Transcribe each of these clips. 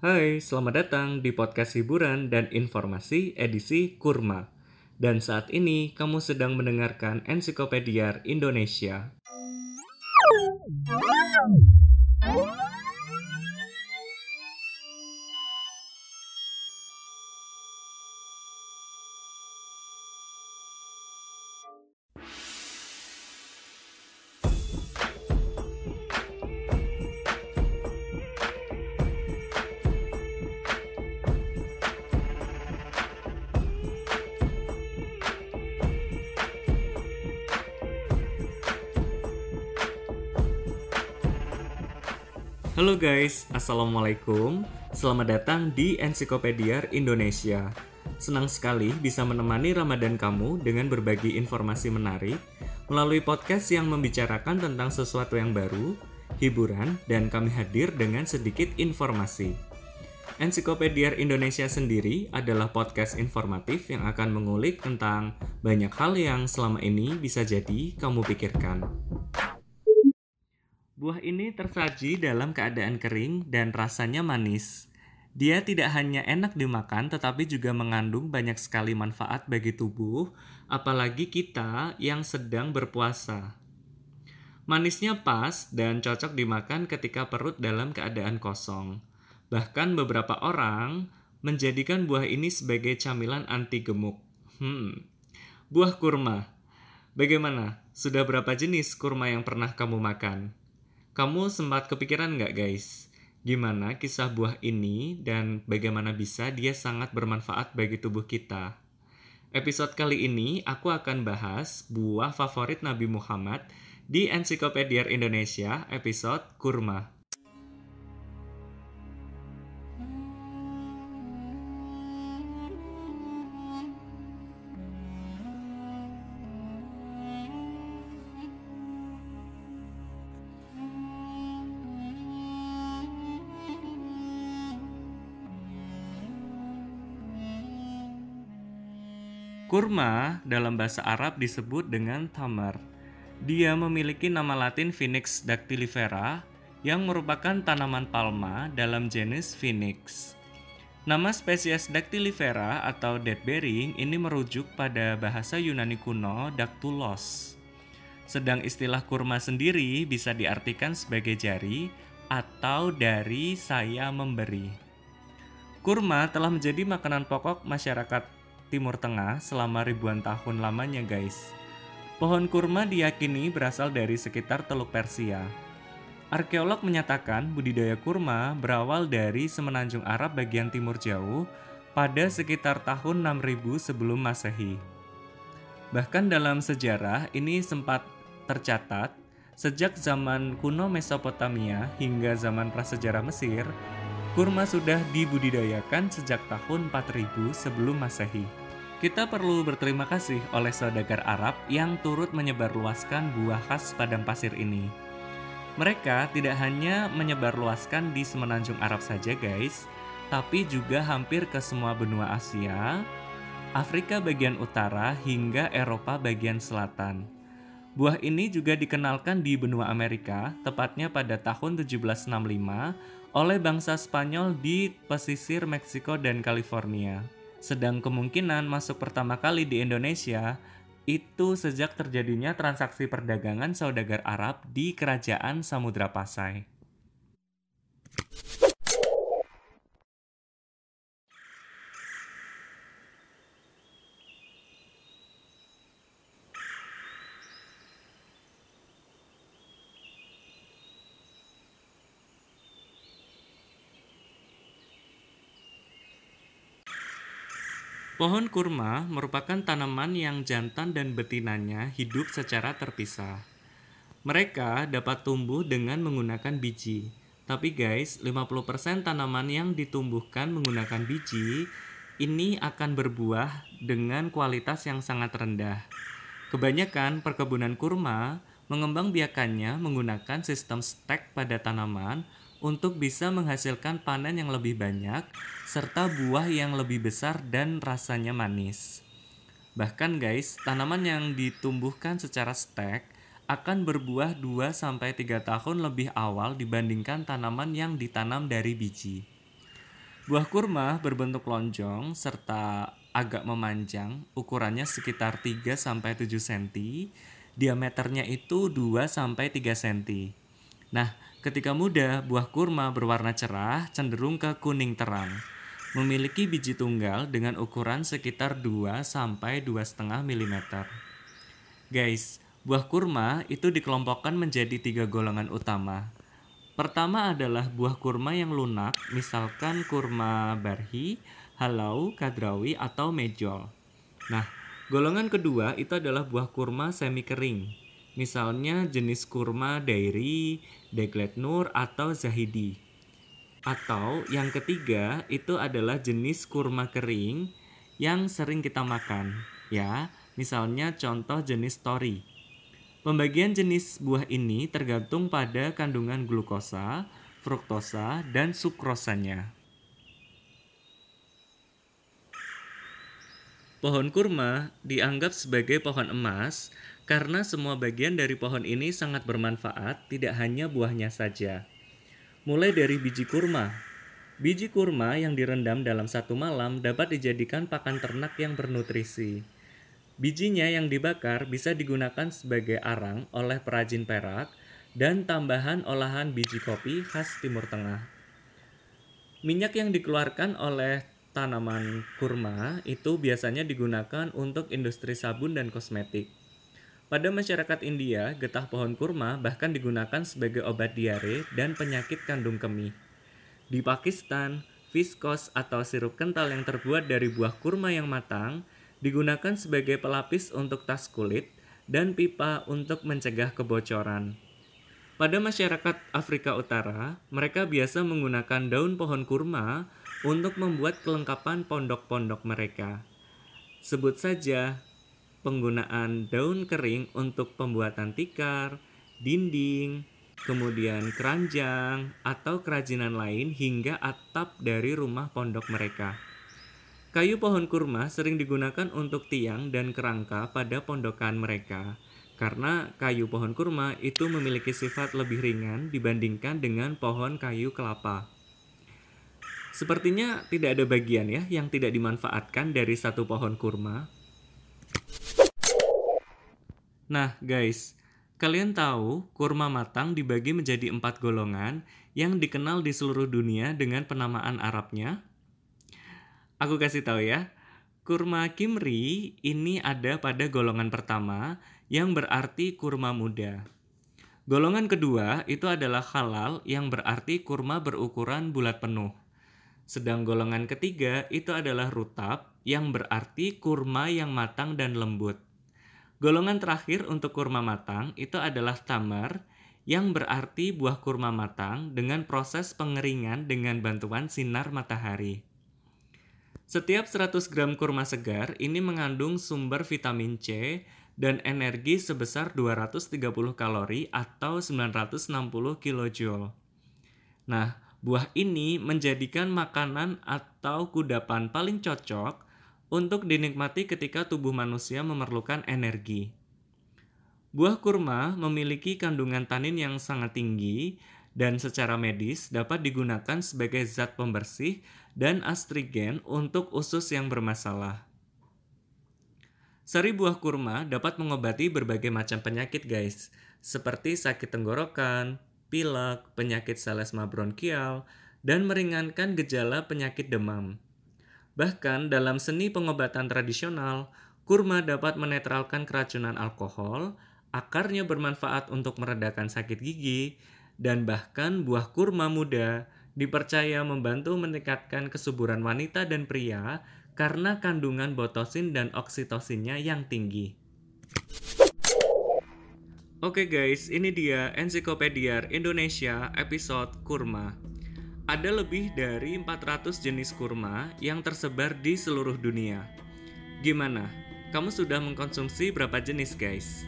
Hai, selamat datang di podcast hiburan dan informasi edisi Kurma. Dan saat ini kamu sedang mendengarkan Ensiklopedia Indonesia. Halo guys, Assalamualaikum. Selamat datang di Ensiklopedia Indonesia. Senang sekali bisa menemani Ramadan kamu dengan berbagi informasi menarik melalui podcast yang membicarakan tentang sesuatu yang baru, hiburan, dan kami hadir dengan sedikit informasi. Ensiklopedia Indonesia sendiri adalah podcast informatif yang akan mengulik tentang banyak hal yang selama ini bisa jadi kamu pikirkan. Buah ini tersaji dalam keadaan kering dan rasanya manis. Dia tidak hanya enak dimakan, tetapi juga mengandung banyak sekali manfaat bagi tubuh, apalagi kita yang sedang berpuasa. Manisnya pas dan cocok dimakan ketika perut dalam keadaan kosong. Bahkan beberapa orang menjadikan buah ini sebagai camilan anti gemuk. Hmm. Buah kurma. Bagaimana? Sudah berapa jenis kurma yang pernah kamu makan? Kamu sempat kepikiran nggak guys? Gimana kisah buah ini dan bagaimana bisa dia sangat bermanfaat bagi tubuh kita? Episode kali ini aku akan bahas buah favorit Nabi Muhammad di Ensiklopedia Indonesia episode Kurma. Kurma dalam bahasa Arab disebut dengan tamar. Dia memiliki nama latin Phoenix dactylifera yang merupakan tanaman palma dalam jenis Phoenix. Nama spesies dactylifera atau deadbearing ini merujuk pada bahasa Yunani kuno dactylos. Sedang istilah kurma sendiri bisa diartikan sebagai jari atau dari saya memberi. Kurma telah menjadi makanan pokok masyarakat Timur Tengah selama ribuan tahun lamanya guys. Pohon kurma diyakini berasal dari sekitar Teluk Persia. Arkeolog menyatakan budidaya kurma berawal dari semenanjung Arab bagian timur jauh pada sekitar tahun 6000 sebelum Masehi. Bahkan dalam sejarah ini sempat tercatat sejak zaman kuno Mesopotamia hingga zaman prasejarah Mesir, kurma sudah dibudidayakan sejak tahun 4000 sebelum Masehi. Kita perlu berterima kasih oleh saudagar Arab yang turut menyebarluaskan buah khas padang pasir ini. Mereka tidak hanya menyebarluaskan di semenanjung Arab saja guys, tapi juga hampir ke semua benua Asia, Afrika bagian utara hingga Eropa bagian selatan. Buah ini juga dikenalkan di benua Amerika, tepatnya pada tahun 1765 oleh bangsa Spanyol di pesisir Meksiko dan California. Sedang kemungkinan masuk pertama kali di Indonesia itu sejak terjadinya transaksi perdagangan saudagar Arab di Kerajaan Samudra Pasai. Pohon kurma merupakan tanaman yang jantan dan betinanya hidup secara terpisah. Mereka dapat tumbuh dengan menggunakan biji. Tapi guys, 50% tanaman yang ditumbuhkan menggunakan biji ini akan berbuah dengan kualitas yang sangat rendah. Kebanyakan perkebunan kurma mengembang biakannya menggunakan sistem stek pada tanaman untuk bisa menghasilkan panen yang lebih banyak serta buah yang lebih besar dan rasanya manis. Bahkan guys, tanaman yang ditumbuhkan secara stek akan berbuah 2 sampai 3 tahun lebih awal dibandingkan tanaman yang ditanam dari biji. Buah kurma berbentuk lonjong serta agak memanjang, ukurannya sekitar 3 sampai 7 cm, diameternya itu 2 sampai 3 cm. Nah, ketika muda, buah kurma berwarna cerah cenderung ke kuning terang. Memiliki biji tunggal dengan ukuran sekitar 2 sampai 2,5 mm. Guys, buah kurma itu dikelompokkan menjadi tiga golongan utama. Pertama adalah buah kurma yang lunak, misalkan kurma barhi, halau, kadrawi, atau mejol. Nah, golongan kedua itu adalah buah kurma semi kering. Misalnya jenis kurma dairi, deglet nur, atau zahidi. Atau yang ketiga itu adalah jenis kurma kering yang sering kita makan. Ya, misalnya contoh jenis tori. Pembagian jenis buah ini tergantung pada kandungan glukosa, fruktosa, dan sukrosanya. Pohon kurma dianggap sebagai pohon emas karena semua bagian dari pohon ini sangat bermanfaat, tidak hanya buahnya saja. Mulai dari biji kurma. Biji kurma yang direndam dalam satu malam dapat dijadikan pakan ternak yang bernutrisi. Bijinya yang dibakar bisa digunakan sebagai arang oleh perajin perak dan tambahan olahan biji kopi khas Timur Tengah. Minyak yang dikeluarkan oleh tanaman kurma itu biasanya digunakan untuk industri sabun dan kosmetik. Pada masyarakat India, getah pohon kurma bahkan digunakan sebagai obat diare dan penyakit kandung kemih. Di Pakistan, viskos atau sirup kental yang terbuat dari buah kurma yang matang digunakan sebagai pelapis untuk tas kulit dan pipa untuk mencegah kebocoran. Pada masyarakat Afrika Utara, mereka biasa menggunakan daun pohon kurma untuk membuat kelengkapan pondok-pondok mereka. Sebut saja penggunaan daun kering untuk pembuatan tikar, dinding, kemudian keranjang, atau kerajinan lain hingga atap dari rumah pondok mereka. Kayu pohon kurma sering digunakan untuk tiang dan kerangka pada pondokan mereka, karena kayu pohon kurma itu memiliki sifat lebih ringan dibandingkan dengan pohon kayu kelapa. Sepertinya tidak ada bagian ya yang tidak dimanfaatkan dari satu pohon kurma. Nah guys, kalian tahu kurma matang dibagi menjadi empat golongan yang dikenal di seluruh dunia dengan penamaan Arabnya? Aku kasih tahu ya, kurma kimri ini ada pada golongan pertama yang berarti kurma muda. Golongan kedua itu adalah halal yang berarti kurma berukuran bulat penuh. Sedang golongan ketiga itu adalah rutab yang berarti kurma yang matang dan lembut. Golongan terakhir untuk kurma matang itu adalah tamar yang berarti buah kurma matang dengan proses pengeringan dengan bantuan sinar matahari. Setiap 100 gram kurma segar ini mengandung sumber vitamin C dan energi sebesar 230 kalori atau 960 kilojoule. Nah, Buah ini menjadikan makanan atau kudapan paling cocok untuk dinikmati ketika tubuh manusia memerlukan energi. Buah kurma memiliki kandungan tanin yang sangat tinggi dan secara medis dapat digunakan sebagai zat pembersih dan astrigen untuk usus yang bermasalah. Sari buah kurma dapat mengobati berbagai macam penyakit guys, seperti sakit tenggorokan, pilek, penyakit selesma bronkial, dan meringankan gejala penyakit demam. Bahkan dalam seni pengobatan tradisional, kurma dapat menetralkan keracunan alkohol, akarnya bermanfaat untuk meredakan sakit gigi, dan bahkan buah kurma muda dipercaya membantu meningkatkan kesuburan wanita dan pria karena kandungan botosin dan oksitosinnya yang tinggi. Oke guys, ini dia Ensiklopedia Indonesia episode kurma. Ada lebih dari 400 jenis kurma yang tersebar di seluruh dunia. Gimana? Kamu sudah mengkonsumsi berapa jenis guys?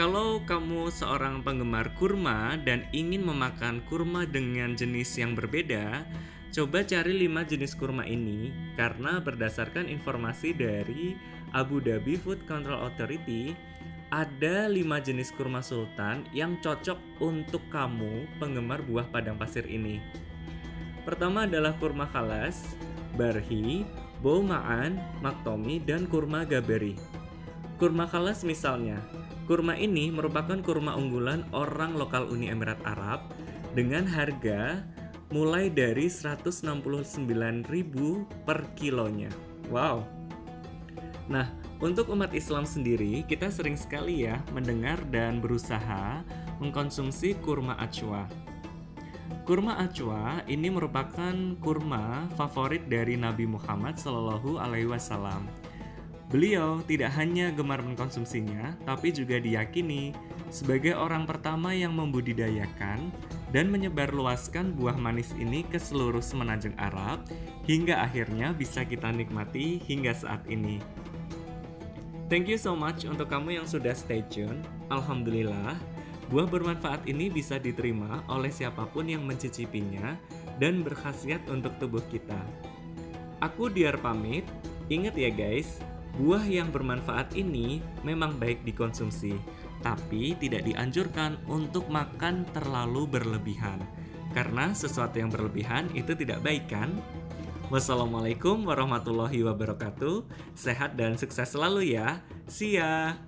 Kalau kamu seorang penggemar kurma dan ingin memakan kurma dengan jenis yang berbeda, coba cari 5 jenis kurma ini karena berdasarkan informasi dari Abu Dhabi Food Control Authority, ada lima jenis kurma sultan yang cocok untuk kamu penggemar buah padang pasir ini. Pertama adalah kurma khalas, barhi, ma'an, maktomi, dan kurma gaberi. Kurma khalas misalnya, kurma ini merupakan kurma unggulan orang lokal Uni Emirat Arab dengan harga mulai dari 169.000 per kilonya. Wow. Nah, untuk umat Islam sendiri, kita sering sekali ya mendengar dan berusaha mengkonsumsi kurma acwa. Kurma acwa ini merupakan kurma favorit dari Nabi Muhammad Shallallahu Alaihi Wasallam. Beliau tidak hanya gemar mengkonsumsinya, tapi juga diyakini sebagai orang pertama yang membudidayakan dan menyebarluaskan buah manis ini ke seluruh semenanjung Arab hingga akhirnya bisa kita nikmati hingga saat ini. Thank you so much untuk kamu yang sudah stay tune. Alhamdulillah, buah bermanfaat ini bisa diterima oleh siapa pun yang mencicipinya dan berkhasiat untuk tubuh kita. Aku Diar pamit. Ingat ya guys, buah yang bermanfaat ini memang baik dikonsumsi tapi tidak dianjurkan untuk makan terlalu berlebihan. Karena sesuatu yang berlebihan itu tidak baik kan? Wassalamualaikum warahmatullahi wabarakatuh. Sehat dan sukses selalu ya. See ya.